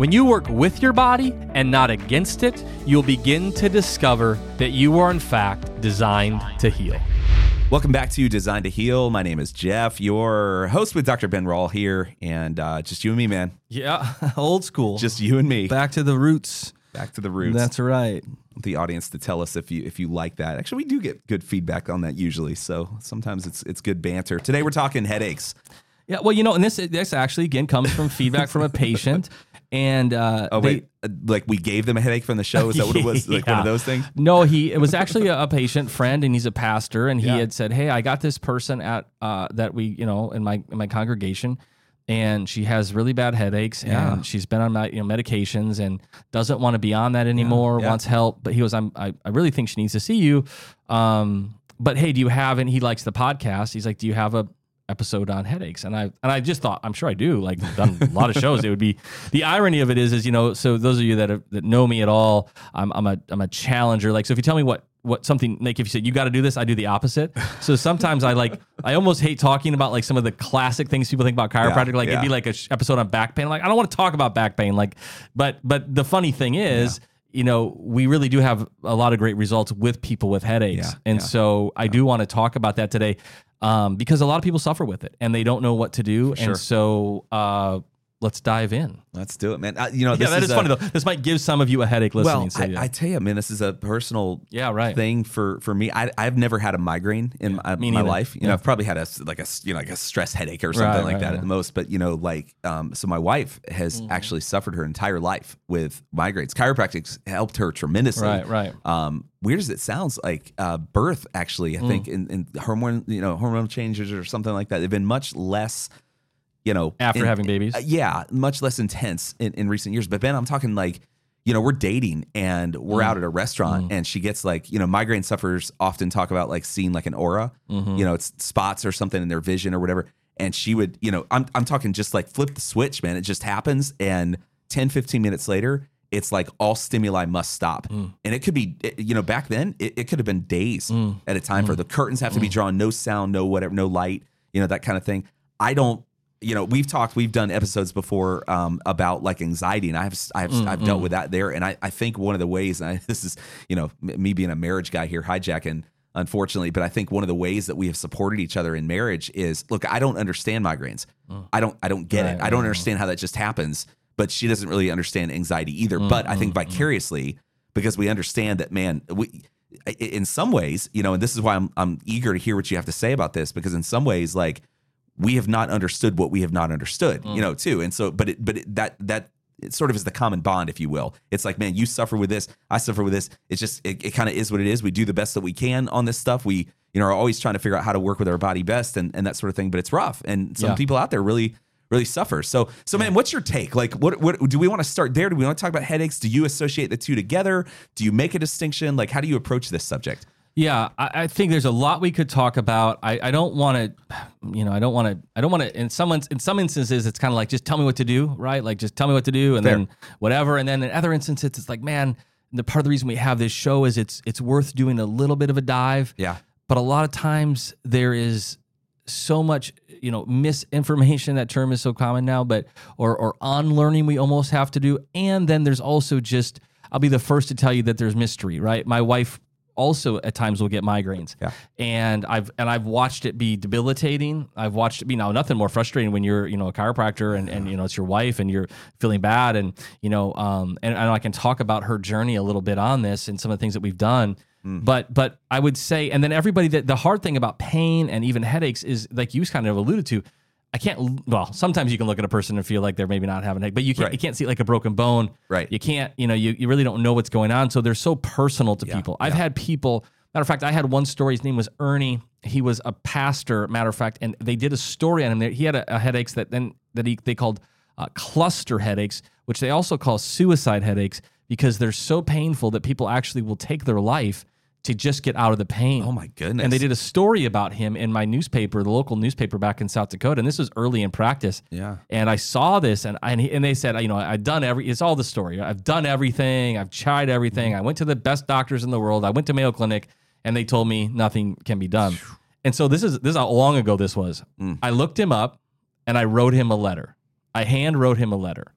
when you work with your body and not against it, you'll begin to discover that you are, in fact, designed to heal. Welcome back to Designed to Heal. My name is Jeff, your host with Dr. Ben Rall here, and uh, just you and me, man. Yeah, old school. Just you and me. back to the roots. Back to the roots. That's right. the audience to tell us if you if you like that. Actually, we do get good feedback on that usually, so sometimes it's it's good banter. Today we're talking headaches. Yeah, well, you know, and this this actually again comes from feedback from a patient, and uh, Oh wait, uh, like we gave them a headache from the show. Is that what it was? Like one of those things? No, he it was actually a, patient friend, and he's a pastor, and he Yeah. had said, "Hey, I got this person at uh, that we, you know, in my in my congregation." And she has really bad headaches, Yeah. and she's been on my, you know medications, and doesn't want to be on that anymore. yeah. Wants help, but he goes, "I'm I, I really think she needs to see you." Um, but hey, do you have? And he likes the podcast. He's like, "Do you have a episode on headaches?" And I and I just thought, I'm sure I do. Like done a lot of shows. It would be the irony of it is, is you know, so those of you that have, that know me at all, I'm I'm a I'm a challenger. Like so, if you tell me what what something like if you said you got to do this, I do the opposite. So sometimes I like I almost hate talking about like some of the classic things people think about chiropractic. like yeah. it'd be like a sh- episode on back pain. Like I don't want to talk about back pain. Like, but but the funny thing is. You know, we really do have a lot of great results with people with headaches. Yeah, and yeah. so I do want to talk about that today um, because a lot of people suffer with it and they don't know what to do. sure. And so uh, let's dive in. Let's do it, man. Uh, you know, Yeah, that is is a- funny though. This might give some of you a headache listening. Well, so, I, yeah. I tell you, man, this is a personal Yeah, right. thing for for me. I, I've never had a migraine in my, my life. You know, I've probably had a like a you know like a stress headache or something Right, like right, that at the most. But you know, like um, so my wife has Mm-hmm. actually suffered her entire life with migraines. Chiropractic's helped her tremendously. Right, right. Um, weird as it sounds, like uh, birth actually, Mm. I think in, in hormone you know hormonal changes or something like that, they've been much less. You know, After in- having babies? uh, yeah, much less intense in, in recent years. But Ben, I'm talking like, you know, we're dating and Mm. we're out at a restaurant and she gets like, you know, migraine sufferers often talk about like seeing like an aura, Mm-hmm. you know, it's spots or something in their vision or whatever. And she would, you know, I'm, I'm talking just like flip the switch, man. It just happens. And 10, 15 minutes later, it's like all stimuli must stop. Mm. And it could be, you know, back then it, it could have been days at a time for Mm. the curtains have to be drawn, no sound, no whatever, no light, you know, that kind of thing. I don't, you know, we've talked, we've done episodes before um, about like anxiety, and I've I've, I've dealt mm-hmm. with that there, and I, I think one of the ways, and I, this is you know me being a marriage guy here hijacking, unfortunately, but I think one of the ways that we have supported each other in marriage is look, I don't understand migraines, mm. I don't I don't get Right, it, I don't understand how that just happens, but she doesn't really understand anxiety either, but I think mm-hmm, mm-hmm. vicariously because we understand that man we in some ways you know and this is why I'm I'm eager to hear what you have to say about this because in some ways like we have not understood what we have not understood, you mm. know, too. And so, but it, but it, that that it sort of is the common bond, if you will. It's like, man, you suffer with this, I suffer with this. It's just it, it kind of is what it is. We do the best that we can on this stuff. We you know are always trying to figure out how to work with our body best and and that sort of thing. But it's rough, and some Yeah. people out there really really suffer. So so man, what's your take? Like, what what do we want to start there? Do we want to talk about headaches? Do you associate the two together? Do you make a distinction? Like, how do you approach this subject? Yeah, I, I think there's a lot we could talk about. I, I don't want to, you know, I don't want to, I don't want to. In some in some instances, it's kind of like just tell me what to do, right? Like just tell me what to do, and Fair. then whatever. And then in other instances, it's like, man, the part of the reason we have this show is it's it's worth doing a little bit of a dive. Yeah. But a lot of times there is so much, you know, misinformation. That term is so common now, but or or unlearning we almost have to do. And then there's also just, I'll be the first to tell you that there's mystery, right? My wife also at times will get migraines. Yeah. And I've and I've watched it be debilitating. I've watched it be now nothing more frustrating when you're, you know, a chiropractor and, and you know it's your wife and you're feeling bad and you know, um and, and I can talk about her journey a little bit on this and some of the things that we've done. But but I would say, and then everybody that the hard thing about pain and even headaches is like you kind of alluded to. I can't. Well, sometimes you can look at a person and feel like they're maybe not having a headache, but you can't. Right. You can't see like a broken bone. Right. You can't. You know. You, you really don't know what's going on. So they're so personal to people. I've had people. Matter of fact, I had one story. His name was Ernie. He was a pastor. Matter of fact, and they did a story on him. He had a, a headaches that then that he they called uh, cluster headaches, which they also call suicide headaches because they're so painful that people actually will take their life to just get out of the pain. Oh my goodness. And they did a story about him in my newspaper, the local newspaper back in South Dakota. And this was early in practice. Yeah. And I saw this and and, he, and they said, you know, I've done every, it's all the story. I've done everything. I've tried everything. I went to the best doctors in the world. I went to Mayo Clinic and they told me nothing can be done. And so this is, this is how long ago this was. Mm. I looked him up and I wrote him a letter. I hand wrote him a letter.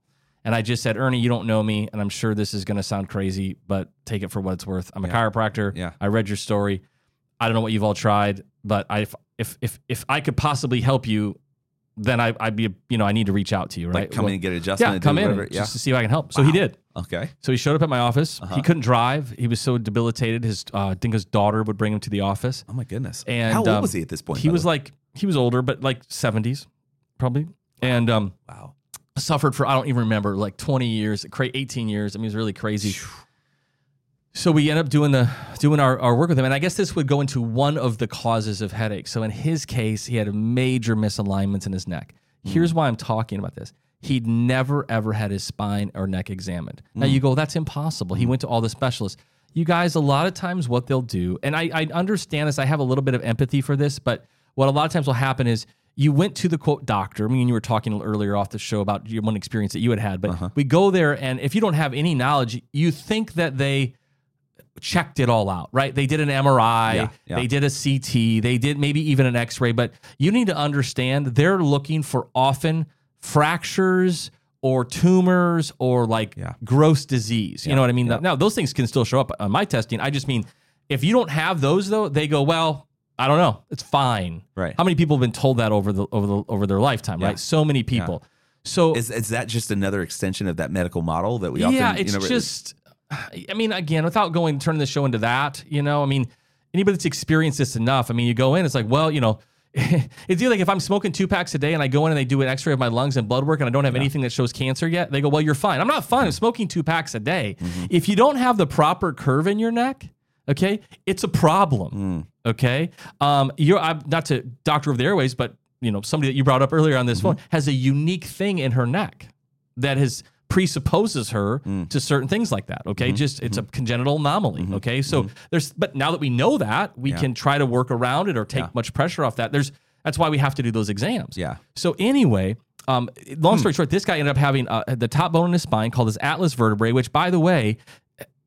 And I just said, Ernie, you don't know me, and I'm sure this is going to sound crazy, but take it for what it's worth. I'm a chiropractor. Yeah. I read your story. I don't know what you've all tried, but I, if if if I could possibly help you, then I, I'd be, you know, I need to reach out to you, right? like come Well, in and get an adjustment. yeah, come in Yeah. just to see if I can help. So he did. Okay. So he showed up at my office. Uh-huh. He couldn't drive. He was so debilitated. His, uh, I think his daughter would bring him to the office. Oh my goodness. And how old um, was he at this point? He was like, he was older, but like 70s, probably. And um, wow. Suffered for I don't even remember like 20 years, cra 18 years. I mean, it was really crazy. So we end up doing the doing our, our work with him, and I guess this would go into one of the causes of headaches. So in his case, he had major misalignments in his neck. Hmm. Here's why I'm talking about this. He'd never ever had his spine or neck examined. Now hmm. you go, that's impossible. He hmm. went to all the specialists. You guys, a lot of times what they'll do, and I, I understand this, I have a little bit of empathy for this, but what a lot of times will happen is you went to the quote doctor. I mean, you were talking earlier off the show about your one experience that you had had, but uh-huh. we go there, and if you don't have any knowledge, you think that they checked it all out, right? They did an MRI, Yeah, yeah. they did a CT, they did maybe even an X ray, but you need to understand they're looking for often fractures or tumors or like Yeah. gross disease. You know what I mean? Now, those things can still show up on my testing. I just mean if you don't have those though, they go, well, I don't know. It's fine. Right. How many people have been told that over the over the over their lifetime, Yeah. right? So many people. So Is is that just another extension of that medical model that we often? yeah, you it's know, just. I mean, again, without going turning the show into that, you know, I mean, anybody that's experienced this enough, I mean, you go in, it's like, well, you know, it's either like if I'm smoking two packs a day and I go in and they do an X-ray of my lungs and blood work and I don't have anything that shows cancer yet, they go, well, you're fine. I'm not fine. I'm mm-hmm. smoking two packs a day. Mm-hmm. If you don't have the proper curve in your neck, okay, it's a problem. Hmm. Okay, um, you're I'm not to doctor of the airways, but you know, somebody that you brought up earlier on this mm-hmm. phone has a unique thing in her neck that has presupposes her hmm. to certain things like that. Okay, mm-hmm. just it's a mm-hmm. congenital anomaly. Okay, so there's but now that we know that, we can try to work around it or take Yeah. much pressure off that. There's that's why we have to do those exams. Yeah. So anyway, um, long hmm. story short, this guy ended up having uh, the top bone in his spine called his atlas vertebrae, which by the way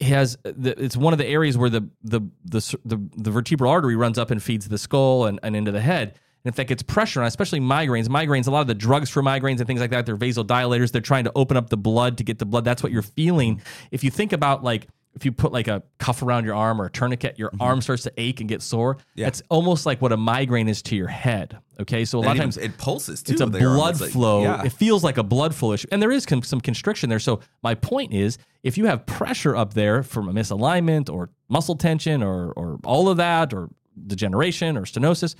has the, it's one of the areas where the the, the the the vertebral artery runs up and feeds the skull and, and into the head. And if that gets pressure on, especially migraines, migraines, a lot of the drugs for migraines and things like that, they're vasodilators. They're trying to open up the blood to get the blood. That's what you're feeling. If you think about like if you put like a cuff around your arm or a tourniquet, your mm-hmm. arm starts to ache and get sore. Yeah. That's almost like what a migraine is to your head. Okay, so a lot of times it pulses too. it's a blood It's like- flow. Yeah. It feels like a blood flow issue, and there is con- some constriction there. So my point is, if you have pressure up there from a misalignment or muscle tension or or all of that or degeneration or stenosis,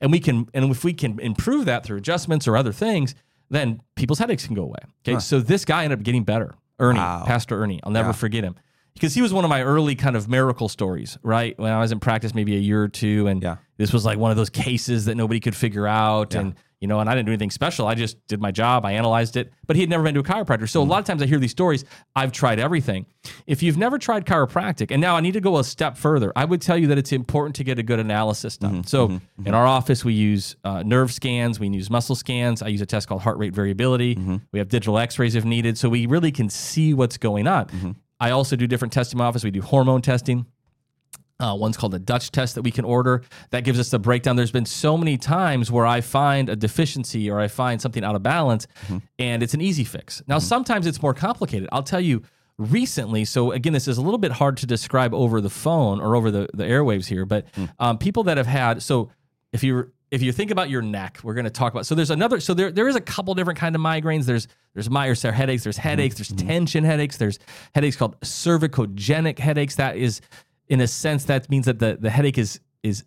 and we can and if we can improve that through adjustments or other things, then people's headaches can go away. Okay, so this guy ended up getting better. Ernie, Wow. Pastor Ernie, I'll never Yeah. forget him. Because he was one of my early kind of miracle stories, right? When I was in practice, maybe a year or two, and Yeah. this was like one of those cases that nobody could figure out, and you know, and I didn't do anything special. I just did my job. I analyzed it, but he had never been to a chiropractor. So a mm. lot of times I hear these stories. I've tried everything. If you've never tried chiropractic, and now I need to go a step further, I would tell you that it's important to get a good analysis done. Mm-hmm, so mm-hmm, mm-hmm. in our office, we use uh, nerve scans, we use muscle scans. I use a test called heart rate variability. We have digital X-rays if needed, so we really can see what's going on. I also do different testing in my office. We do hormone testing. Uh, one's called a Dutch test that we can order that gives us the breakdown. There's been so many times where I find a deficiency or I find something out of balance, and it's an easy fix. Now, sometimes it's more complicated. I'll tell you recently. So again, this is a little bit hard to describe over the phone or over the, the airwaves here, but um, people that have had so if you if you think about your neck, we're going to talk about. So there's another. So there there is a couple different kind of migraines. There's there's Myers headaches. There's mm-hmm. headaches. There's mm-hmm. tension headaches. There's headaches called cervicogenic headaches. That is, in a sense, that means that the the headache is is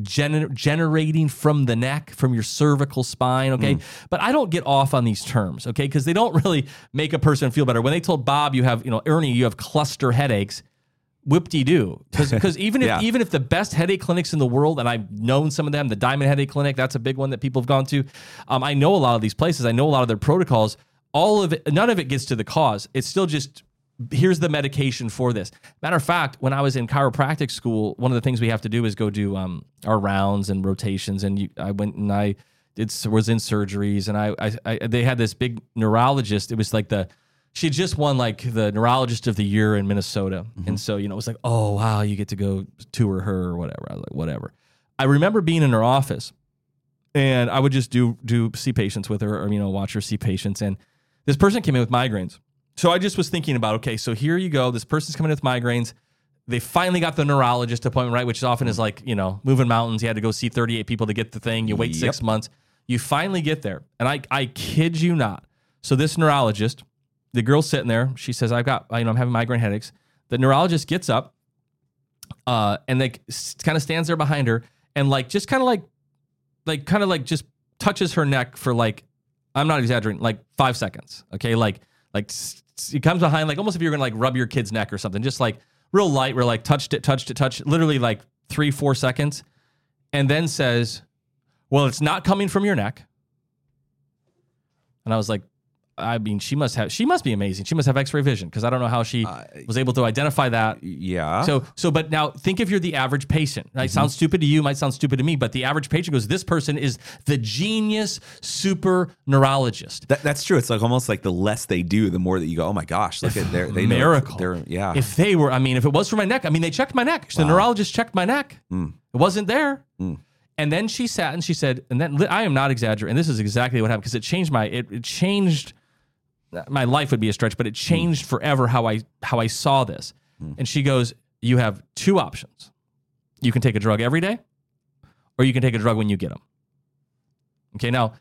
gener- generating from the neck, from your cervical spine. Okay. Mm. But I don't get off on these terms, okay, because they don't really make a person feel better. When they told Bob, you have, you know, Ernie, you have cluster headaches. Whip de doo, because even if Yeah. even if the best headache clinics in the world, and I've known some of them, the Diamond Headache Clinic, that's a big one that people have gone to. Um, I know a lot of these places. I know a lot of their protocols all of it, none of it gets to the cause. It's still just here's the medication for this. Matter of fact, when I was in chiropractic school, one of the things we have to do is go do um, our rounds and rotations. And you, I went and I did was in surgeries, and I, I, I they had this big neurologist. It was like the she just won like the neurologist of the year in Minnesota, and mm-hmm. so you know it was like, oh wow, you get to go tour her or whatever. I was like, whatever. I remember being in her office, and I would just do do see patients with her, or you know watch her see patients, and this person came in with migraines. So I just was thinking about, okay, so here you go. This person's coming in with migraines. They finally got the neurologist appointment, right? Which often is like, you know, moving mountains. You had to go see 38 people to get the thing. You wait Yep. six months. You finally get there. And I, I kid you not. So this neurologist, the girl's sitting there. She says, I've got, you know, I'm having migraine headaches. The neurologist gets up uh, and like kind of stands there behind her and like just kind of like, like kind of like just touches her neck for like, I'm not exaggerating, like five seconds. Okay. Like, like he comes behind, like almost if you're gonna like rub your kid's neck or something, just like real light. We're like touched it, touched it, touched it, literally like three, four seconds, and then says, "Well, it's not coming from your neck." And I was like, I mean, she must have, she must be amazing. She must have X-ray vision because I don't know how she Uh, was able to identify that. Yeah. So, so, but now think if you're the average patient. Right? Mm-hmm. Sounds stupid to you, might sound stupid to me, but the average patient goes, "This person is the genius super neurologist." That, that's true. It's like almost like the less they do, the more that you go, oh my gosh, look at their they know- Miracle. They're, yeah. If they were, I mean, if it was for my neck, I mean, they checked my neck. The neurologist checked my neck. Mm. It wasn't there. And then she sat and she said, and then I am not exaggerating. And this is exactly what happened because it changed my, it, it changed my life would be a stretch, but it hmm. changed forever how I how I saw this. Hmm. And she goes, "You have two options. You can take a drug every day, or you can take a drug when you get them." Okay, now,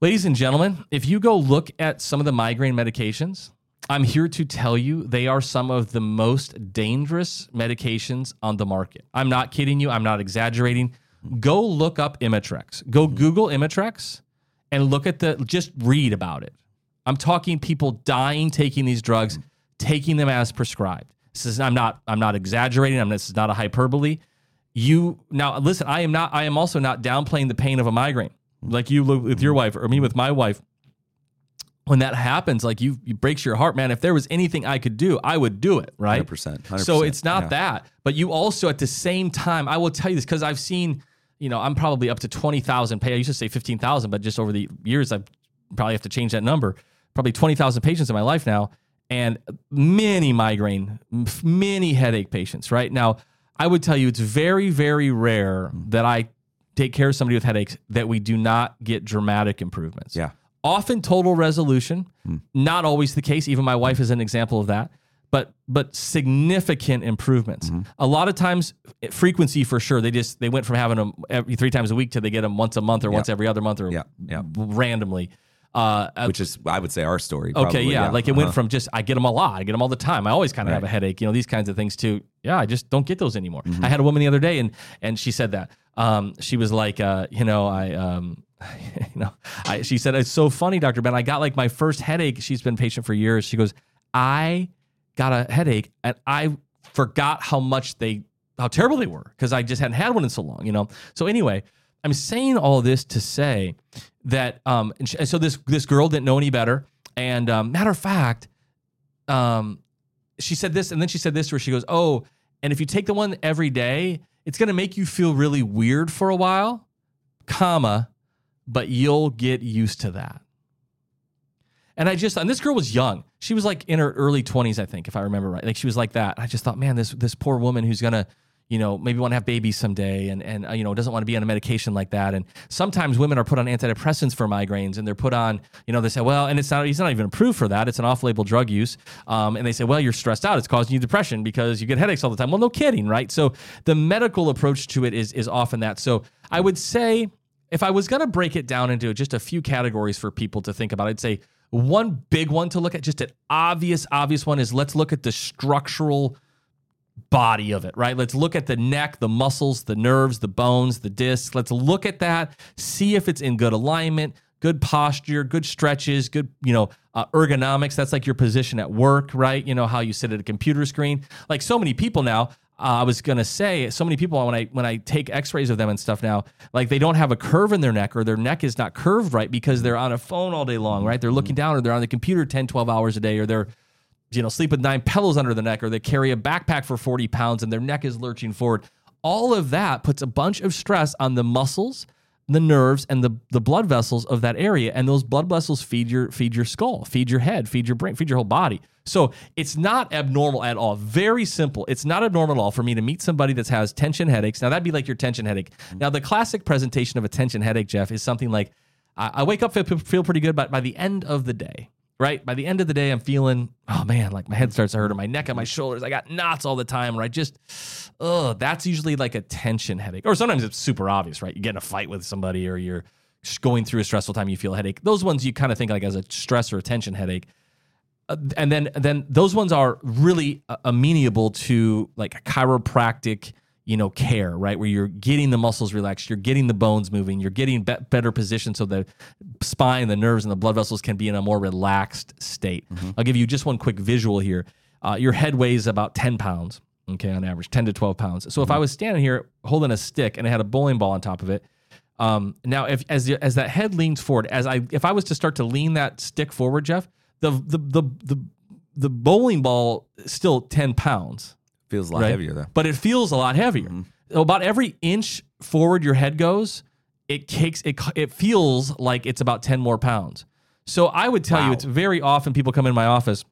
ladies and gentlemen, if you go look at some of the migraine medications, I'm here to tell you they are some of the most dangerous medications on the market. I'm not kidding you. I'm not exaggerating. Hmm. Go look up Imitrex. Go Google Imitrex and look at the just read about it. I'm talking people dying taking these drugs, taking them as prescribed. This is I'm not I'm not exaggerating. I'm this is not a hyperbole. You now listen. I am not. I am also not downplaying the pain of a migraine, like you look with your wife or me with my wife. When that happens, like you, you breaks your heart, man. If there was anything I could do, I would do it. Right. 100%, 100%, So it's not yeah. that, but you also at the same time, I will tell you this because I've seen, you know, I'm probably up to twenty thousand pay. I used to say fifteen thousand, but just over the years, I've probably have to change that number. Probably twenty thousand patients in my life now, and many migraine, many headache patients. Right? Now, I would tell you it's very, very rare mm. that I take care of somebody with headaches that we do not get dramatic improvements. Yeah. often total resolution hmm. not always the case. Even my wife is an example of that. But but significant improvements. Mm-hmm. A lot of times eh, frequency for sure they just they went from having them every three times a week to they get them once a month or once every other month or Yeah, yeah. randomly uh, Which is, I would say, our story. Okay, probably, yeah. Like it went Uh-huh. from just I get them a lot, I get them all the time. I always kind of have a headache, you know, these kinds of things too. Yeah, I just don't get those anymore. Mm-hmm. I had a woman the other day, and and she said that. Um, she was like, uh, you know, I um, you know, I she said it's so funny, Doctor Ben. I got like my first headache. She's been patient for years. She goes, I got a headache, and I forgot how much they how terrible they were because I just hadn't had one in so long, you know. So anyway, I'm saying all this to say that um, and, sh- and so this this girl didn't know any better, and um, matter of fact, um, she said this, and then she said this, where she goes, "Oh, and if you take the one every day, it's gonna make you feel really weird for a while, comma, but you'll get used to that." And I just and this girl was young. She was like in her early 20s, I think, if I remember right. Like she was like that. I just thought, man, this this poor woman who's gonna, you know, maybe want to have babies someday and and uh, you know, doesn't want to be on a medication like that. And sometimes women are put on antidepressants for migraines and they're put on, you know, they say, well, and it's not he's not even approved for that. It's an off-label drug use. Um, and they say, well, you're stressed out. It's causing you depression because you get headaches all the time. Well, no kidding, right? So the medical approach to it is is often that. So I would say if I was going to break it down into just a few categories for people to think about, I'd say one big one to look at, just an obvious, obvious one is let's look at the structural body of it, right? Let's look at the neck, the muscles, the nerves, the bones, the discs. Let's look at that, see if it's in good alignment, good posture, good stretches, good, you know, uh, ergonomics. That's like your position at work, right? You know, how you sit at a computer screen. Like so many people now, uh, I was gonna say, so many people when I when I take X-rays of them and stuff now, like they don't have a curve in their neck or their neck is not curved right because they're on a phone all day long, right? They're looking down or they're on the computer 10, 12 hours a day, or they're you know sleep with nine pillows under the neck, or they carry a backpack for 40 pounds and their neck is lurching forward. All of that puts a bunch of stress on the muscles the nerves and the, the blood vessels of that area. And those blood vessels feed your feed your skull feed your head feed your brain feed your whole body. So it's not abnormal at all. Very simple. It's not abnormal at all for me to meet somebody that has tension headaches. Now that'd be like your tension headache. Mm. Now the classic presentation of a tension headache jeff is something like i, I wake up feel, feel pretty good but by the end of the day right? By the end of the day, I'm feeling, oh man, like my head starts to hurt, or my neck and my shoulders. I got knots all the time, right? Just, oh, that's usually like a tension headache. Or sometimes it's super obvious, right? You get in a fight with somebody, or you're going through a stressful time, you feel a headache. Those ones you kind of think like as a stress or a tension headache. Uh, and then, then those ones are really uh, amenable to like a chiropractic you know care right? Where you're getting the muscles relaxed you're getting the bones moving you're getting be- better position so the spine the nerves and the blood vessels can be in a more relaxed state. Mm-hmm. i'll give you just one quick visual here. Uh, your head weighs about 10 pounds okay on average 10 to 12 pounds. So mm-hmm. if i was standing here holding a stick and i had a bowling ball on top of it um, now if as the, as that head leans forward as i if i was to start to lean that stick forward jeff the the the the, the bowling ball is still 10 pounds Feels a lot right? heavier though. But it feels a lot heavier. Mm-hmm. About every inch forward your head goes, it takes it it feels like it's about 10 more pounds. So I would tell wow. you it's very often people come in my office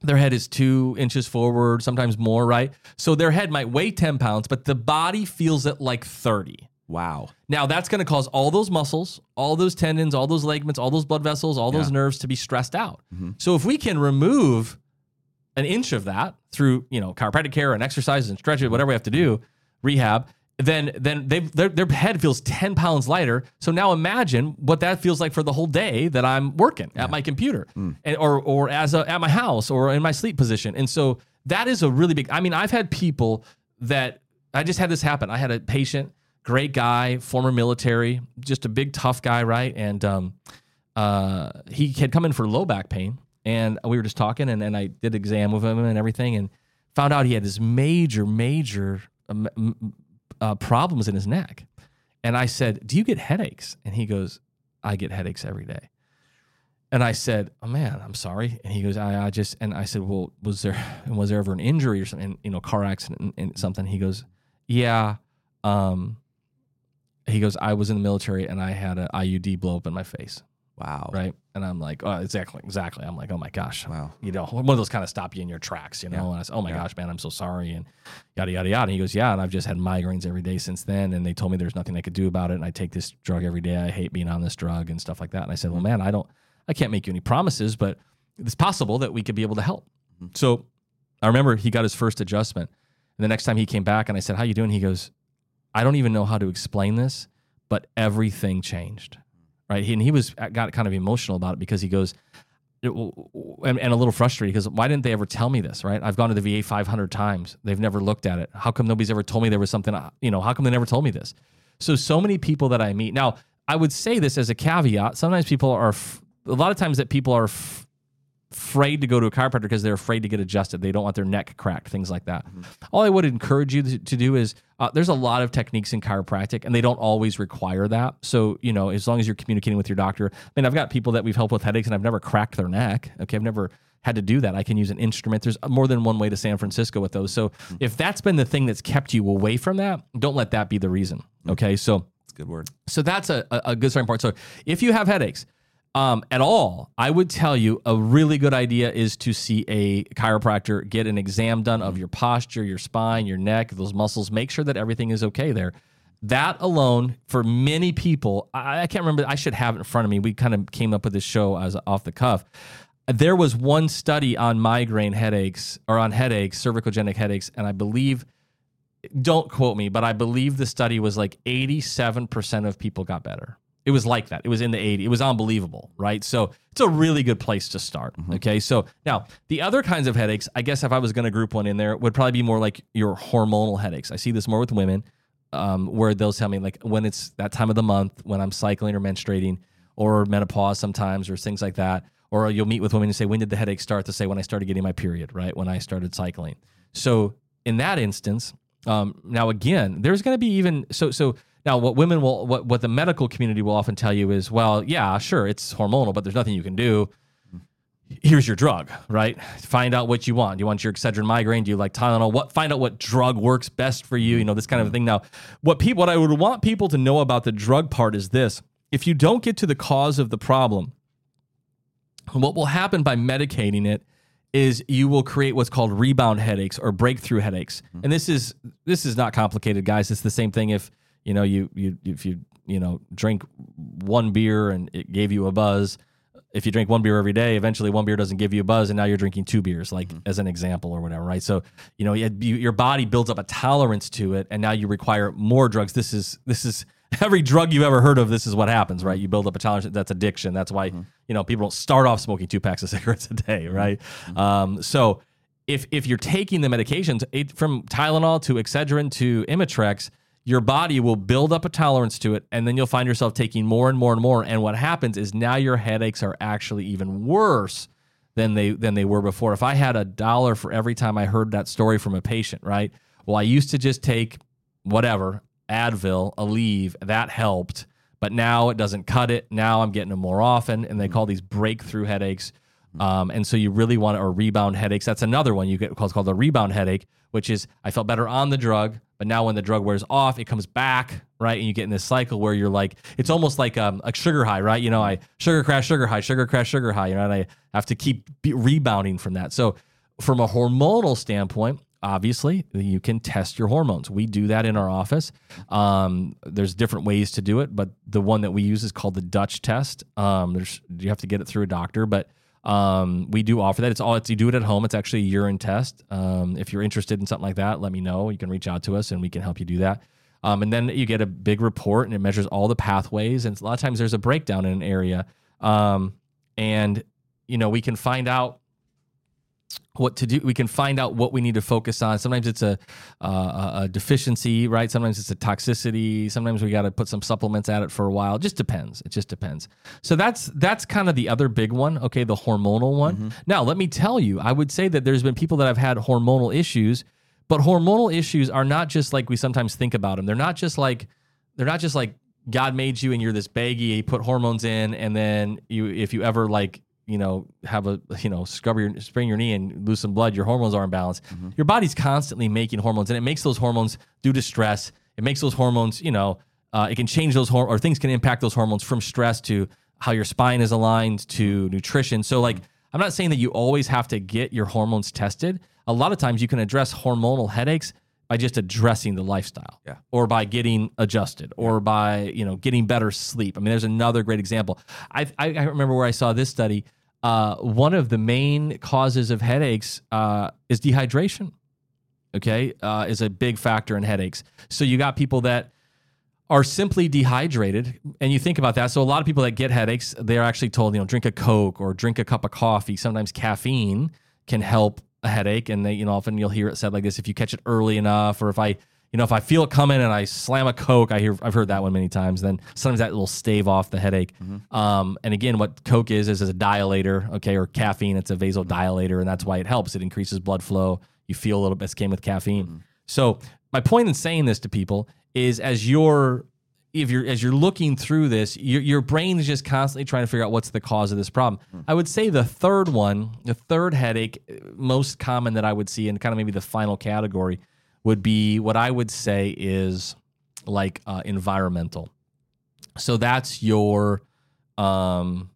their head is two inches forward, sometimes more, right? So their head might weigh 10 pounds, but the body feels it like 30. Wow. Now that's going to cause all those muscles, all those tendons, all those ligaments, all those blood vessels, all yeah. those nerves to be stressed out. Mm-hmm. So if we can remove an inch of that through you know chiropractic care and exercises and stretches, whatever we have to do, rehab, then then they their, their head feels 10 pounds lighter. So now imagine what that feels like for the whole day that I'm working yeah. at my computer mm. and, or or as a, at my house or in my sleep position. And so that is a really big I mean, I've had people that I just had this happen. I had a patient, great guy, former military, just a big tough guy, right? And um uh he had come in for low back pain and we were just talking, and, and I did exam with him and everything, and found out he had this major, major um, uh, problems in his neck. And I said, "Do you get headaches?" And he goes, "I get headaches every day." And I said, "Oh man, I'm sorry." And he goes, "I, I just," and I said, "Well, was there was there ever an injury or something, you know, car accident and, and something?" He goes, "Yeah." Um, he goes, "I was in the military and I had an IUD blow up in my face." Wow. Right. And I'm like, oh, exactly, exactly. I'm like, oh my gosh. Wow. You know, one of those kind of stop you in your tracks, you know. Yeah. And I said, oh my yeah. gosh, man, I'm so sorry, and yada yada yada. And he goes, yeah, and I've just had migraines every day since then, and they told me there's nothing they could do about it, and I take this drug every day. I hate being on this drug and stuff like that. And I said, well, man, I don't, I can't make you any promises, but it's possible that we could be able to help. Mm-hmm. So I remember he got his first adjustment, and the next time he came back, and I said, how you doing? He goes, I don't even know how to explain this, but everything changed right? He, and he was uh, got kind of emotional about it because he goes, and, and, a little frustrated because why didn't they ever tell me this, right? I've gone to the VA 500 times. They've never looked at it. How come nobody's ever told me there was something, uh, you know, how come they never told me this? So, so many people that I meet. Now, I would say this as a caveat. Sometimes people are, a lot of times that people are afraid to go to a chiropractor because they're afraid to get adjusted. They don't want their neck cracked, things like that. Mm-hmm. All I would encourage you to, to do is uh, there's a lot of techniques in chiropractic and they don't always require that. So, you know, as long as you're communicating with your doctor, I mean, I've got people that we've helped with headaches and I've never cracked their neck. Okay. I've never had to do that. I can use an instrument. There's more than one way to San Francisco with those. So mm-hmm. if that's been the thing that's kept you away from that, don't let that be the reason. Mm-hmm. Okay. So, that's good word. So that's a, a good starting point. So if you have headaches, um, at all, I would tell you a really good idea is to see a chiropractor, get an exam done of your posture, your spine, your neck, those muscles, make sure that everything is okay there. That alone, for many people, I, I can't remember, I should have it in front of me. We kind of came up with this show as off the cuff. There was one study on migraine headaches or on headaches, cervicogenic headaches, and I believe don't quote me, but I believe the study was like 87% of people got better. It was like that. It was in the 80s. It was unbelievable, right? So it's a really good place to start. Mm-hmm. Okay. So now the other kinds of headaches, I guess if I was going to group one in there, would probably be more like your hormonal headaches. I see this more with women, um, where they'll tell me like when it's that time of the month when I'm cycling or menstruating or menopause sometimes or things like that. Or you'll meet with women and say, when did the headache start? To say when I started getting my period, right? When I started cycling. So in that instance, um, now again, there's going to be even so so. Now, what women will, what what the medical community will often tell you is, well, yeah, sure, it's hormonal, but there's nothing you can do. Here's your drug, right? Find out what you want. Do you want your Excedrin migraine? Do you like Tylenol? What? Find out what drug works best for you. You know this kind of thing. Now, what people, what I would want people to know about the drug part is this: if you don't get to the cause of the problem, what will happen by medicating it is you will create what's called rebound headaches or breakthrough headaches. And this is this is not complicated, guys. It's the same thing if you know you you if you you know drink one beer and it gave you a buzz. If you drink one beer every day, eventually one beer doesn't give you a buzz, and now you're drinking two beers, like mm-hmm. as an example or whatever, right? So you know you, you, your body builds up a tolerance to it, and now you require more drugs. This is this is every drug you've ever heard of. This is what happens, right? Mm-hmm. You build up a tolerance. That's addiction. That's why mm-hmm. you know people don't start off smoking two packs of cigarettes a day, right? Um, so if if you're taking the medications it, from Tylenol to Excedrin to Imitrex, your body will build up a tolerance to it, and then you'll find yourself taking more and more and more. And what happens is now your headaches are actually even worse than they than they were before. If I had a dollar for every time I heard that story from a patient, right? Well, I used to just take whatever Advil, Aleve, that helped, but now it doesn't cut it. Now I'm getting them more often, and they call these breakthrough headaches. Um, and so you really want or rebound headaches. That's another one you get called called a rebound headache, which is I felt better on the drug, but now when the drug wears off, it comes back, right? And you get in this cycle where you're like, it's almost like um, a sugar high, right? You know, I sugar crash, sugar high, sugar crash, sugar high. You know, and I have to keep be rebounding from that. So from a hormonal standpoint, obviously you can test your hormones. We do that in our office. Um, there's different ways to do it, but the one that we use is called the Dutch test. Um, there's you have to get it through a doctor, but um, we do offer that. It's all it's, you do it at home. It's actually a urine test. Um, if you're interested in something like that, let me know. You can reach out to us and we can help you do that. Um, and then you get a big report and it measures all the pathways. And a lot of times there's a breakdown in an area. Um, and you know we can find out what to do. We can find out what we need to focus on. Sometimes it's a, uh, a deficiency, right? Sometimes it's a toxicity. Sometimes we got to put some supplements at it for a while. It just depends. It just depends. So that's that's kind of the other big one. Okay, the hormonal one. Now let me tell you, I would say that there's been people that have had hormonal issues, but hormonal issues are not just like we sometimes think about them. They're not just like they're not just like God made you and you're this baggy. He put hormones in, and then you if you ever like you know, have a you know, scrub your sprain your knee and lose some blood, your hormones are imbalanced. Mm-hmm. Your body's constantly making hormones, and it makes those hormones due to stress. It makes those hormones, you know, uh, it can change those hor- or things can impact those hormones from stress to how your spine is aligned to mm-hmm. nutrition. So, like, mm-hmm. I'm not saying that you always have to get your hormones tested. A lot of times, you can address hormonal headaches by just addressing the lifestyle Yeah. or by getting adjusted or by you know getting better sleep i mean there's another great example i, I remember where i saw this study uh, one of the main causes of headaches uh, is dehydration okay? Uh, is a big factor in headaches. So you got people that are simply dehydrated and you think about that. So a lot of people that get headaches they're actually told you know drink a coke or drink a cup of coffee. Sometimes caffeine can help a headache and they you know often you'll hear it said like this if you catch it early enough or if i you know if i feel it coming and i slam a coke i hear i've heard that one many times then sometimes that will stave off the headache. Um, and again what coke is is a dilator okay or caffeine. It's a vasodilator and that's why it helps. It increases blood flow. You feel a little bit came with caffeine. So my point in saying this to people is as you're if you're as you're looking through this, your, your brain is just constantly trying to figure out what's the cause of this problem. I would say the third one, the third headache, uh, most common that I would see, and kind of maybe the final category, would be what I would say is like uh, environmental. So that's your, um,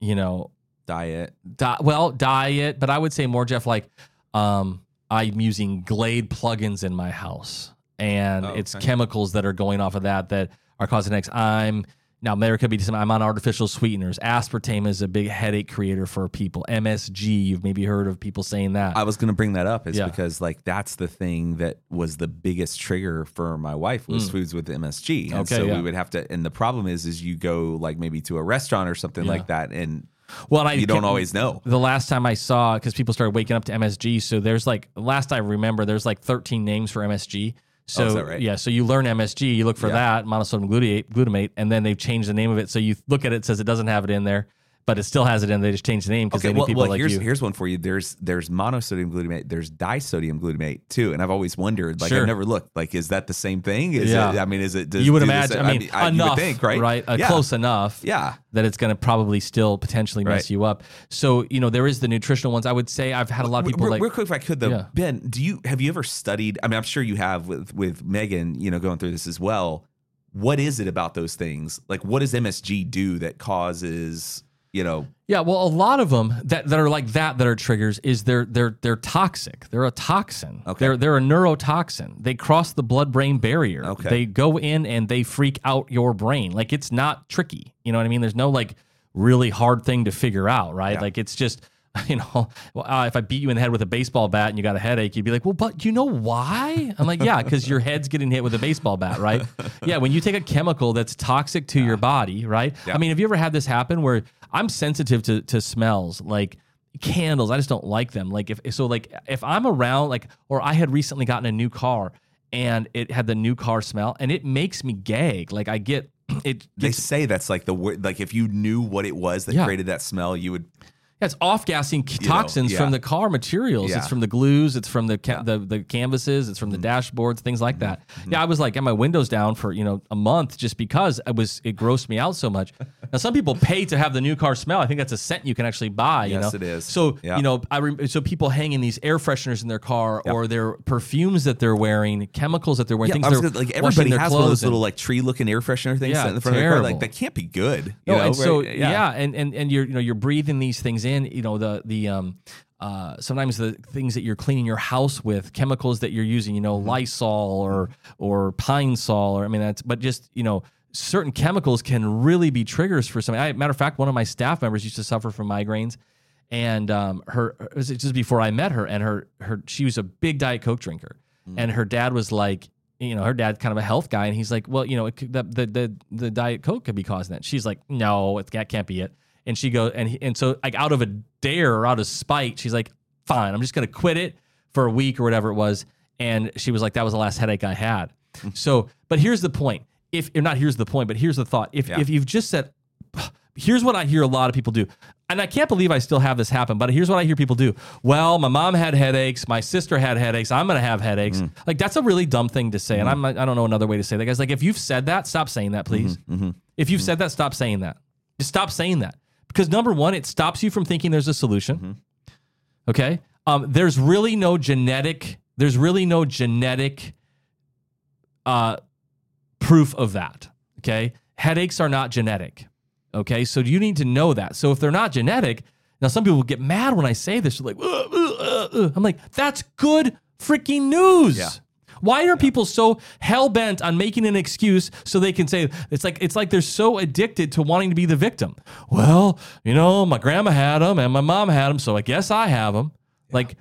you know, Diet. Di- well, diet, but I would say more, Jeff, like um, I'm using Glade plugins in my house, and Oh, it's okay. chemicals that are going off of that that are causing headaches. I'm now there could be some. I'm on artificial sweeteners. Aspartame is a big headache creator for people. MSG, you've maybe heard of people saying that. I was going to bring that up is Yeah. because like that's the thing that was the biggest trigger for my wife was foods with MSG. And Mm. Okay, so yeah. we would have to and the problem is is you go like maybe to a restaurant or something like that and well, and I you don't always know. The last time I saw, because people started waking up to MSG, so there's like last I remember, there's like 13 names for MSG. So Oh, is that right? yeah, so you learn MSG, you look for Yeah. that monosodium glutamate, glutamate, and then they've changed the name of it. So you look at it, it says it doesn't have it in there, but it still has it in. They just changed the name because Okay, they need well, people well like here's you. here's one for you. There's there's monosodium glutamate. There's disodium glutamate too, and I've always wondered. Like Sure. I've never looked. Like is that the same thing? Is Yeah. it? I mean, is it? Does you would imagine. I mean, I, you enough, think, right? Right, uh, yeah. close enough. Yeah. that it's going to probably still potentially mess Right. you up. So you know there is the nutritional ones. I would say I've had a lot of people real, like real quick, if I could though, Yeah. Ben, do you have you ever studied? I mean, I'm sure you have with with Megan. You know, going through this as well. What is it about those things? Like, what does MSG do that causes? You know, Yeah, well, a lot of them that, that are like that that are triggers is they're they're they're toxic. They're a toxin. Okay. They're they're a neurotoxin. They cross the blood brain barrier. Okay. They go in and they freak out your brain. Like it's not tricky. You know what I mean? There's no like really hard thing to figure out, right? Yeah. Like it's just you know, uh, if I beat you in the head with a baseball bat and you got a headache, you'd be like, well, but you know why? I'm like, yeah, because your head's getting hit with a baseball bat, right? yeah, when you take a chemical that's toxic to your body, right? Yeah. I mean, have you ever had this happen where I'm sensitive to to smells like candles? I just don't like them. Like if so, like if I'm around, like or I had recently gotten a new car and it had the new car smell and it makes me gag. Like I get it. they say that's like the word. Like, if you knew what it was that Yeah. created that smell, you would. Yeah, it's off gassing know, toxins yeah. from the car materials. Yeah. It's from the glues. It's from the ca- the, the canvases. It's from the Mm-hmm. dashboards, things like that. Yeah, I was like, had my windows down for you know a month just because it was it grossed me out so much. now some people pay to have the new car smell. I think that's a scent you can actually buy. You Yes, know? it is. So Yeah. you know, I rem- so people hanging these air fresheners in their car or their perfumes that they're wearing, chemicals that they're wearing, Yeah, things they're like everybody their has one of those little like tree looking air freshener things Yeah, in the front of their car. Like that can't be good. You No, know, and so right? yeah. and and and you're you know you're breathing these things in. You know the the um uh sometimes the things that you're cleaning your house with, chemicals that you're using. You know Mm-hmm. Lysol or or Pine Sol or I mean that's but just you know certain chemicals can really be triggers for something. I, matter of fact, one of my staff members used to suffer from migraines. And um, her it was just before I met her, and her her she was a big Diet Coke drinker, Mm. and her dad was like, you know, her dad's kind of a health guy, and he's like, well, you know, it could, the, the the the Diet Coke could be causing that. She's like, no, it, that can't be it. And she goes, and he, and so like out of a dare or out of spite, she's like, fine, I'm just gonna quit it for a week or whatever it was. And she was like, that was the last headache I had. so, but here's the point. If or not, here's the point, but here's the thought. If Yeah. if you've just said, here's what I hear a lot of people do. And I can't believe I still have this happen, but here's what I hear people do. Well, my mom had headaches, my sister had headaches, I'm going to have headaches. Mm. Like that's a really dumb thing to say. And I'm I don't know another way to say that. Guys, like if you've said that, stop saying that, please. Mm-hmm. If you've said that, stop saying that. Just stop saying that. Because number 1, it stops you from thinking there's a solution. Mm-hmm. Okay? Um there's really no genetic there's really no genetic uh proof of that. Okay. Headaches are not genetic. Okay. So you need to know that. So if they're not genetic, now some people get mad when I say this. They're like, "Ugh, ugh, ugh, ugh." I'm like, that's good freaking news. Yeah. Why are people so hell bent on making an excuse so they can say it's like it's like they're so addicted to wanting to be the victim? Well, you know, my grandma had them and my mom had them, so I guess I have them. Like,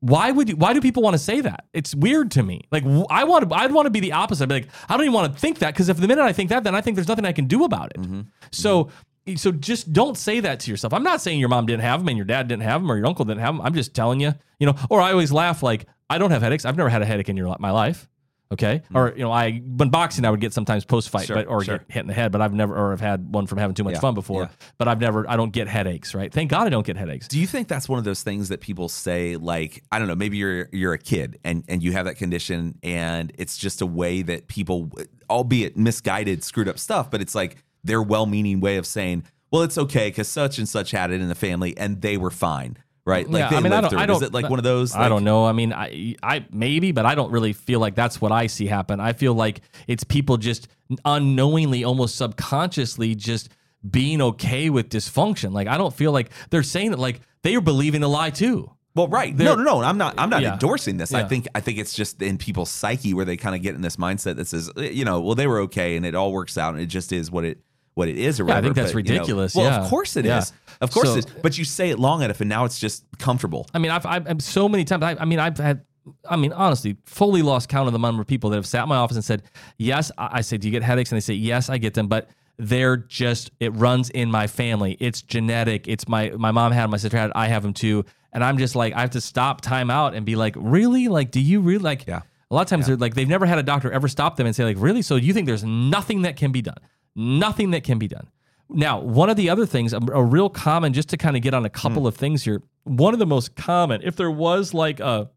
why would you, why do people want to say that? It's weird to me. Like I want to I'd want to be the opposite. I'd be like I don't even want to think that because if the minute I think that, then I think there's nothing I can do about it. Mm-hmm. So so just don't say that to yourself. I'm not saying your mom didn't have them and your dad didn't have them or your uncle didn't have them. I'm just telling you, you know. Or I always laugh like I don't have headaches. I've never had a headache in your my life. Okay, mm. or you know, I when boxing, I would get sometimes post fight, Sure, but or sure. get hit in the head. But I've never, or I've had one from having too much Yeah, fun before. yeah. But I've never, I don't get headaches. Right? Thank God I don't get headaches. Do you think that's one of those things that people say like I don't know maybe you're you're a kid and and you have that condition and it's just a way that people albeit misguided screwed up stuff but it's like their well-meaning way of saying well it's okay cuz such and such had it in the family and they were fine right like Yeah, they I mean, I lived don't- through I don't- is it like one of those I don't know. I mean, I, I maybe, but I don't really feel like that's what I see happen. I feel like it's people just unknowingly, almost subconsciously, just being okay with dysfunction. Like I don't feel like they're saying that like they are believing the lie too. Well, right. They're- No, no, no. I'm not. I'm not Yeah. endorsing this. I think. I think it's just in people's psyche where they kind of get in this mindset that says, eh, you know, well, they were okay, and it all works out, and it just is what it what it is, or Yeah, I whatever. think that's But, you know, ridiculous, well, yeah. of course it is. Yeah. Of course So- it is. But you say it long enough, and now it's just comfortable. I mean, I've, I've, so many times. I, I mean, I've had. I mean, honestly, fully lost count of the number of people that have sat in my office and said, "Yes." I, I say, "Do you get headaches?" And they say, "Yes, I get them," but they're just it runs in my family. It's genetic. It's my my mom had them, my sister had, it, I have them too. And I'm just like, I have to stop time out and be like, really? Like, do you really like? Yeah. A lot of times they're like, they've never had a doctor ever stop them and say like, really? So you think there's nothing that can be done? Nothing that can be done. Now, one of the other things, a, a real common, just to kind of get on a couple of things here. One of the most common, if there was like a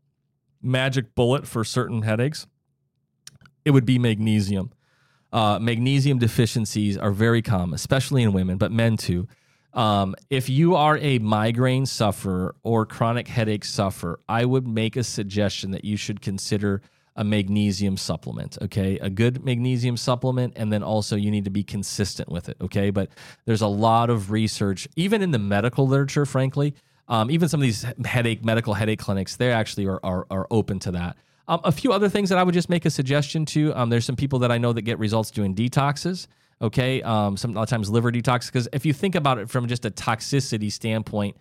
magic bullet for certain headaches, it would be magnesium. Uh, magnesium deficiencies are very common, especially in women, but men too. Um, if you are a migraine sufferer or chronic headache sufferer, I would make a suggestion that you should consider a magnesium supplement. Okay, a good magnesium supplement, and then also you need to be consistent with it. Okay, but there's a lot of research, even in the medical literature, frankly. Um, even some of these headache medical headache clinics, they actually are, are, are open to that. Um, a few other things that I would just make a suggestion to. Um, there's some people that I know that get results doing detoxes. Okay, um, some a lot of times liver detox because if you think about it from just a toxicity standpoint,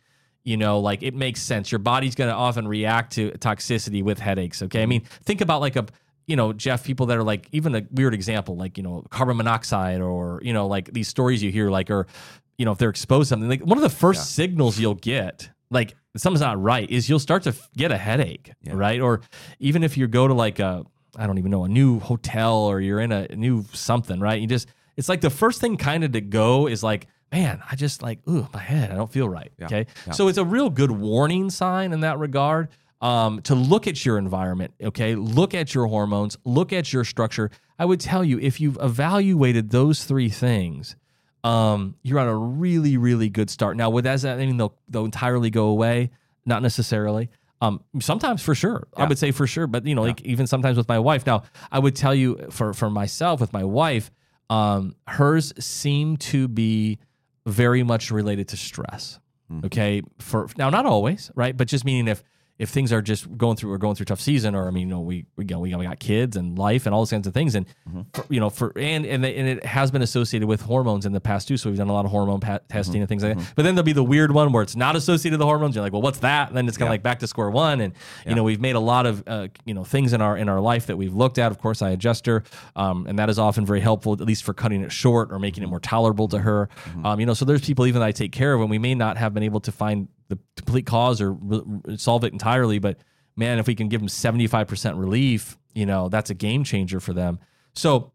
you know, like it makes sense. Your body's going to often react to toxicity with headaches. Okay, I mm-hmm. mean, think about like a you know, Jeff, people that are like even a weird example, like you know, carbon monoxide or you know, like these stories you hear, like or you know, if they're exposed to something, like one of the first Yeah. signals you'll get, like something's not right, is you'll start to get a headache, Yeah. right? Or even if you go to like a, I don't even know, a new hotel or you're in a new something, right? You just, it's like the first thing kind of to go is like, man, I just like, ooh, my head, I don't feel right. Yeah. Okay. Yeah. So it's a real good warning sign in that regard. Um, to look at your environment, okay, look at your hormones, look at your structure. I would tell you if you've evaluated those three things, um, you're on a really, really good start. Now, with as I mean they'll they'll entirely go away? Not necessarily. Um, sometimes for sure, I would say for sure, but you know, like even sometimes with my wife. Now, I would tell you for for myself with my wife, um, hers seem to be very much related to stress. Hmm. Okay, for now, not always, right? But just meaning if if things are just going through or going through a tough season, or I mean, you know, we we got we got, we got kids and life and all those kinds of things, and for, you know, for and and, they, and it has been associated with hormones in the past too. So we've done a lot of hormone pa- testing and things like that. But then there'll be the weird one where it's not associated with the hormones. You're like, well, what's that? And then it's kind of Yeah. like back to square one. And you know, we've made a lot of uh, you know things in our in our life that we've looked at. Of course, I adjust her, um, and that is often very helpful, at least for cutting it short or making it more tolerable to her. Um, you know, so there's people even that I take care of, and we may not have been able to find the complete cause or re- solve it entirely, but man, if we can give them 75% relief, you know, that's a game changer for them. So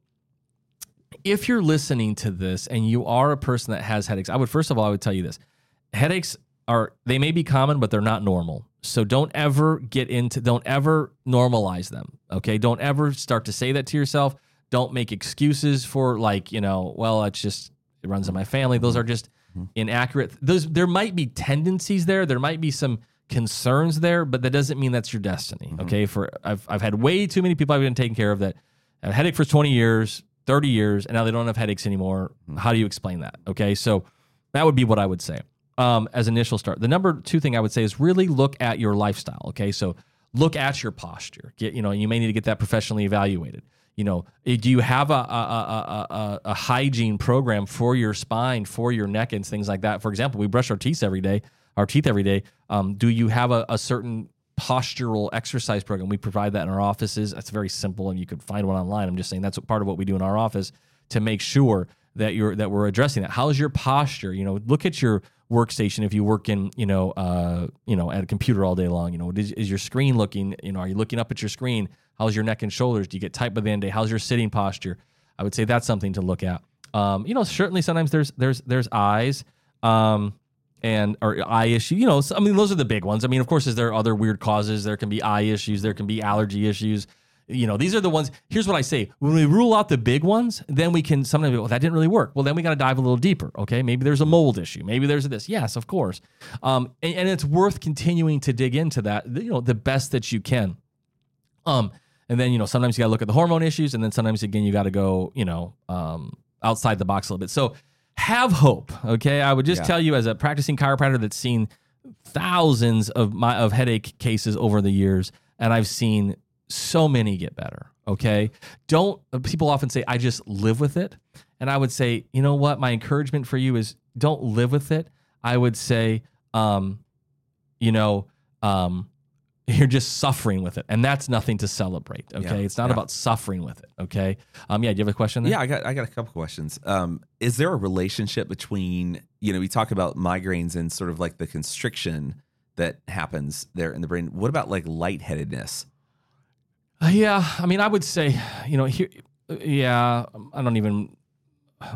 if you're listening to this and you are a person that has headaches, I would first of all, I would tell you this. Headaches are they may be common, but they're not normal. So don't ever get into don't ever normalize them. Okay. Don't ever start to say that to yourself. Don't make excuses for like, you know, well, it's just it runs in my family. Those are just Mm-hmm. inaccurate. Those there might be tendencies there. There might be some concerns there, but that doesn't mean that's your destiny. Mm-hmm. Okay. For I've I've had way too many people I've been taking care of that have a headache for 20 years, 30 years, and now they don't have headaches anymore. Mm-hmm. How do you explain that? Okay. So that would be what I would say um, as initial start. The number two thing I would say is really look at your lifestyle. Okay. So look at your posture. Get, you know, you may need to get that professionally evaluated. You know, eh, do you have a, a, a, a, hygiene program for your spine, for your neck, and things like that? For example, we brush our teeth every day. Our teeth every day. Um, do you have a, a certain postural exercise program? We provide that in our offices. That's very simple, and you could find one online. I'm just saying that's part of what we do in our office to make sure that you're that we're addressing that. How's your posture? You know, look at your workstation if you work in you know uh, you know at a computer all day long. You know, is, is your screen looking? You know, are you looking up at your screen? How's your neck and shoulders? Do you get tight by the end of the day? How's your sitting posture? I would say that's something to look at. Um, you know, certainly sometimes there's there's there's eyes. Um, and or eye issue, you know, I mean, those are the big ones. I mean, of course, is there other weird causes? There can be eye issues, there can be allergy issues. You know, these are the ones. Here's what I say: when we rule out the big ones, then we can sometimes be, well, that didn't really work. Well, then we got to dive a little deeper. Okay, maybe there's a mold issue. Maybe there's this. Yes, of course. Um, and, and it's worth continuing to dig into that. You know, the best that you can. Um, and then you know sometimes you got to look at the hormone issues, and then sometimes again you got to go you know um, outside the box a little bit. So have hope. Okay, I would just Yeah. tell you as a practicing chiropractor that's seen thousands of my of headache cases over the years, and I've seen so many get better. Okay, don't people often say I just live with it, and I would say you know what my encouragement for you is don't live with it. I would say um, you know um, you're just suffering with it, and that's nothing to celebrate. Okay, Yeah. it's not Yeah. about suffering with it. Okay, um, yeah. Do you have a question? There? Yeah, I got I got a couple questions. Um, is there a relationship between you know we talk about migraines and sort of like the constriction that happens there in the brain? What about like lightheadedness? Uh, yeah, I mean, I would say, you know, here, yeah, I don't even.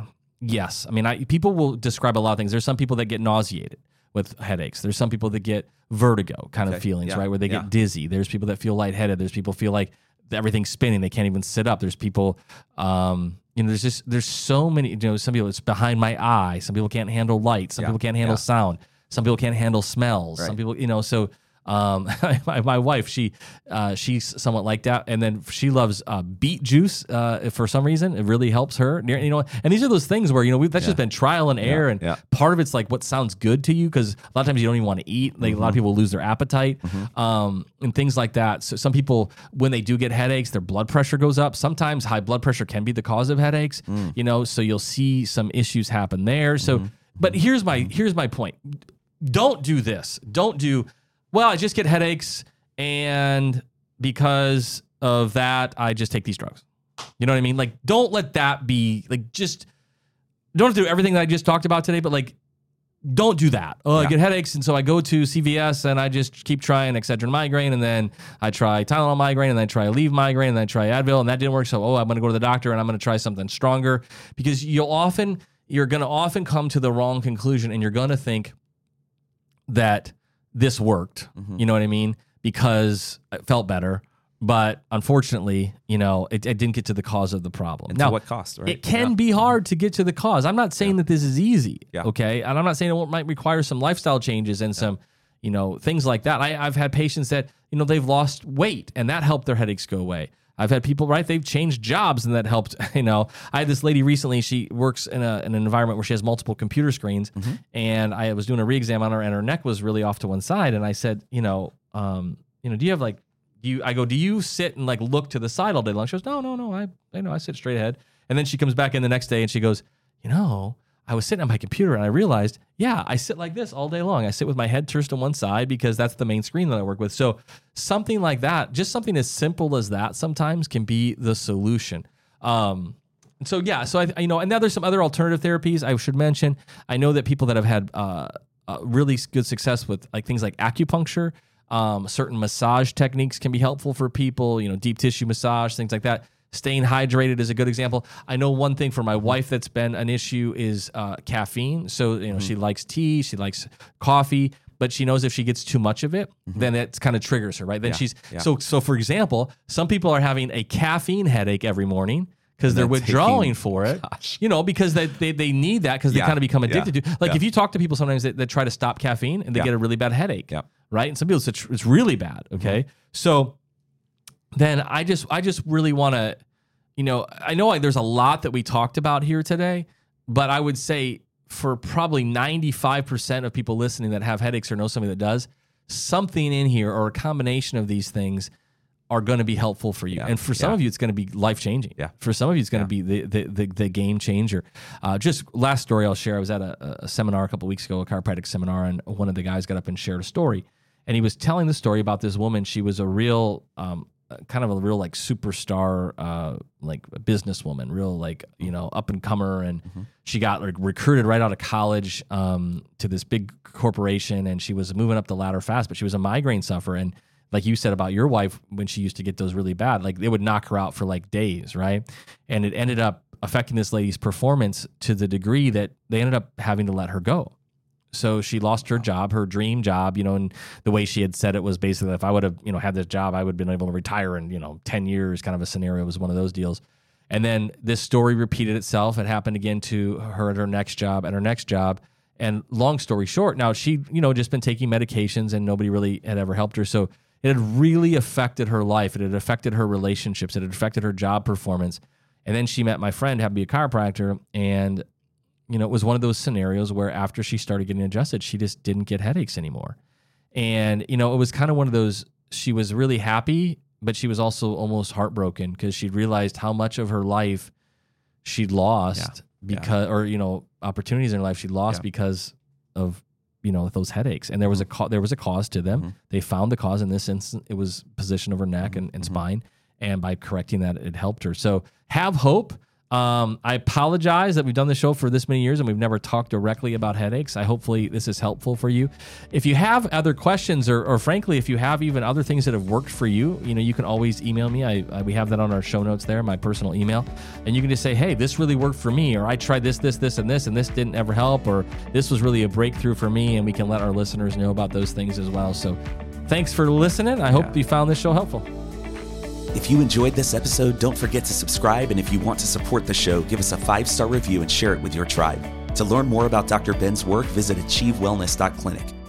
yes. I mean, I, people will describe a lot of things. There's some people that get nauseated with headaches. There's some people that get vertigo kind Okay. of feelings, Yeah. right? Where they Yeah. get dizzy. There's people that feel lightheaded. There's people feel like everything's spinning. They can't even sit up. There's people, um, you know, there's just there's so many. You know, some people it's behind my eye. Some people can't handle light. Some Yeah. people can't handle sound. Some people can't handle smells. Some people, you know, so. Um, my, my wife, she, uh, she's somewhat like that, and then she loves uh, beet juice. Uh, for some reason, it really helps her. You know, and these are those things where you know we've, that's just been trial and error, and yeah. part of it's like what sounds good to you because a lot of times you don't even want to eat. Like a Mm-hmm. lot of people lose their appetite, um, and things like that. So some people, when they do get headaches, their blood pressure goes up. Sometimes high blood pressure can be the cause of headaches. Mm. You know, so you'll see some issues happen there. So, Mm-hmm. but here's my here's my point. Don't do this. Don't do. Well, I just get headaches, and because of that, I just take these drugs. You know what I mean? Like, don't let that be like just. Don't have to do everything that I just talked about today, but like don't do that. Oh, I get headaches, and so I go to CVS and I just keep trying Excedrin migraine, and then I try Tylenol migraine, and then I try Aleve migraine, and then I try Advil, and that didn't work. So, oh, I'm going to go to the doctor, and I'm going to try something stronger because you'll often you're going to often come to the wrong conclusion, and you're going to think that this worked. Mm-hmm. You know what I mean? Because it felt better. But unfortunately, you know, it, it didn't get to the cause of the problem. And now, what cost, right? it can Yeah. be hard to get to the cause. I'm not saying that this is easy. Yeah. Okay. And I'm not saying it won't- might require some lifestyle changes and some, you know, things like that. I, I've had patients that, you know, they've lost weight and that helped their headaches go away. I've had people, right? They've changed jobs and that helped. You know, I had this lady recently. She works in, a, in an environment where she has multiple computer screens, Mm-hmm. and I was doing a re-exam on her, and her neck was really off to one side. And I said, you know, um, you know, do you have like, do you? I go, do you sit and like look to the side all day long? She goes, no, no, no. I, I know, I sit straight ahead. And then she comes back in the next day and she goes, you know, I was sitting on my computer and I realized, yeah, I sit like this all day long. I sit with my head turned to one side because that's the main screen that I work with. So something like that, just something as simple as that, sometimes can be the solution. Um, so yeah, so I, you know, and now there's some other alternative therapies I should mention. I know that people that have had uh, uh, really good success with like things like acupuncture, um, certain massage techniques can be helpful for people. You know, deep tissue massage, things like that. Staying hydrated is a good example. I know one thing for my wife that's been an issue is uh, caffeine. So you know, she likes tea, she likes coffee, but she knows if she gets too much of it, then it kind of triggers her, right? Then Yeah, she's yeah. so so. For example, some people are having a caffeine headache every morning because they're then taking- withdrawing for it. You know, because they, they, they need that because they kind of become yeah, addicted to. Like yeah. if you talk to people sometimes that, that try to stop caffeine and they Yeah. get a really bad headache, Yeah. right? And some people it's, it's really bad. Okay, Mm-hmm. so then I just I just really want to, you know, I know like there's a lot that we talked about here today, but I would say for probably 95% of people listening that have headaches or know somebody that does, something in here or a combination of these things are going to be helpful for you. Yeah. And for some Yeah. of you, it's going to be life changing. Yeah. For some of you, it's going to be the, the, the, the game changer. Uh, just last story I'll share. I was at a, a seminar a couple weeks ago, a chiropractic seminar, and one of the guys got up and shared a story. And he was telling the story about this woman. She was a real, um, kind of a real like superstar, uh, like businesswoman, real like, you know, up and comer. And she got like recruited right out of college um, to this big corporation. And she was moving up the ladder fast, but she was a migraine sufferer. And like you said about your wife when she used to get those really bad, like they would knock her out for like days, right? And it ended up affecting this lady's performance to the degree that they ended up having to let her go. So she lost her job, her dream job, you know, and the way she had said it was basically if I would have, you know, had this job, I would have been able to retire in, you know, 10 years kind of a scenario was one of those deals. And then this story repeated itself. It happened again to her at her next job, at her next job. And long story short, now she, you know, just been taking medications and nobody really had ever helped her. So it had really affected her life. It had affected her relationships. It had affected her job performance. And then she met my friend, happened to be a chiropractor, and you know, it was one of those scenarios where after she started getting adjusted, she just didn't get headaches anymore. And, you know, it was kind of one of those, she was really happy, but she was also almost heartbroken because she'd realized how much of her life she'd lost Yeah. because, or, you know, opportunities in her life she'd lost Yeah. because of, you know, those headaches. And there was a, ca- there was a cause to them. Mhm. They found the cause in this instance. It was position of her neck and, and Mhm. spine. And by correcting that, it helped her. So have hope. Um, I apologize that we've done the show for this many years and we've never talked directly about headaches. I hopefully this is helpful for you. If you have other questions, or, or frankly, if you have even other things that have worked for you, you know, you can always email me. I, I we have that on our show notes there, my personal email, and you can just say, "Hey, this really worked for me," or "I tried this, this, this, and this, and this didn't ever help," or "This was really a breakthrough for me," and we can let our listeners know about those things as well. So, thanks for listening. I hope Yeah. you found this show helpful. If you enjoyed this episode, don't forget to subscribe. And if you want to support the show, give us a five star review and share it with your tribe. To learn more about Dr. Ben's work, visit achievewellness.clinic.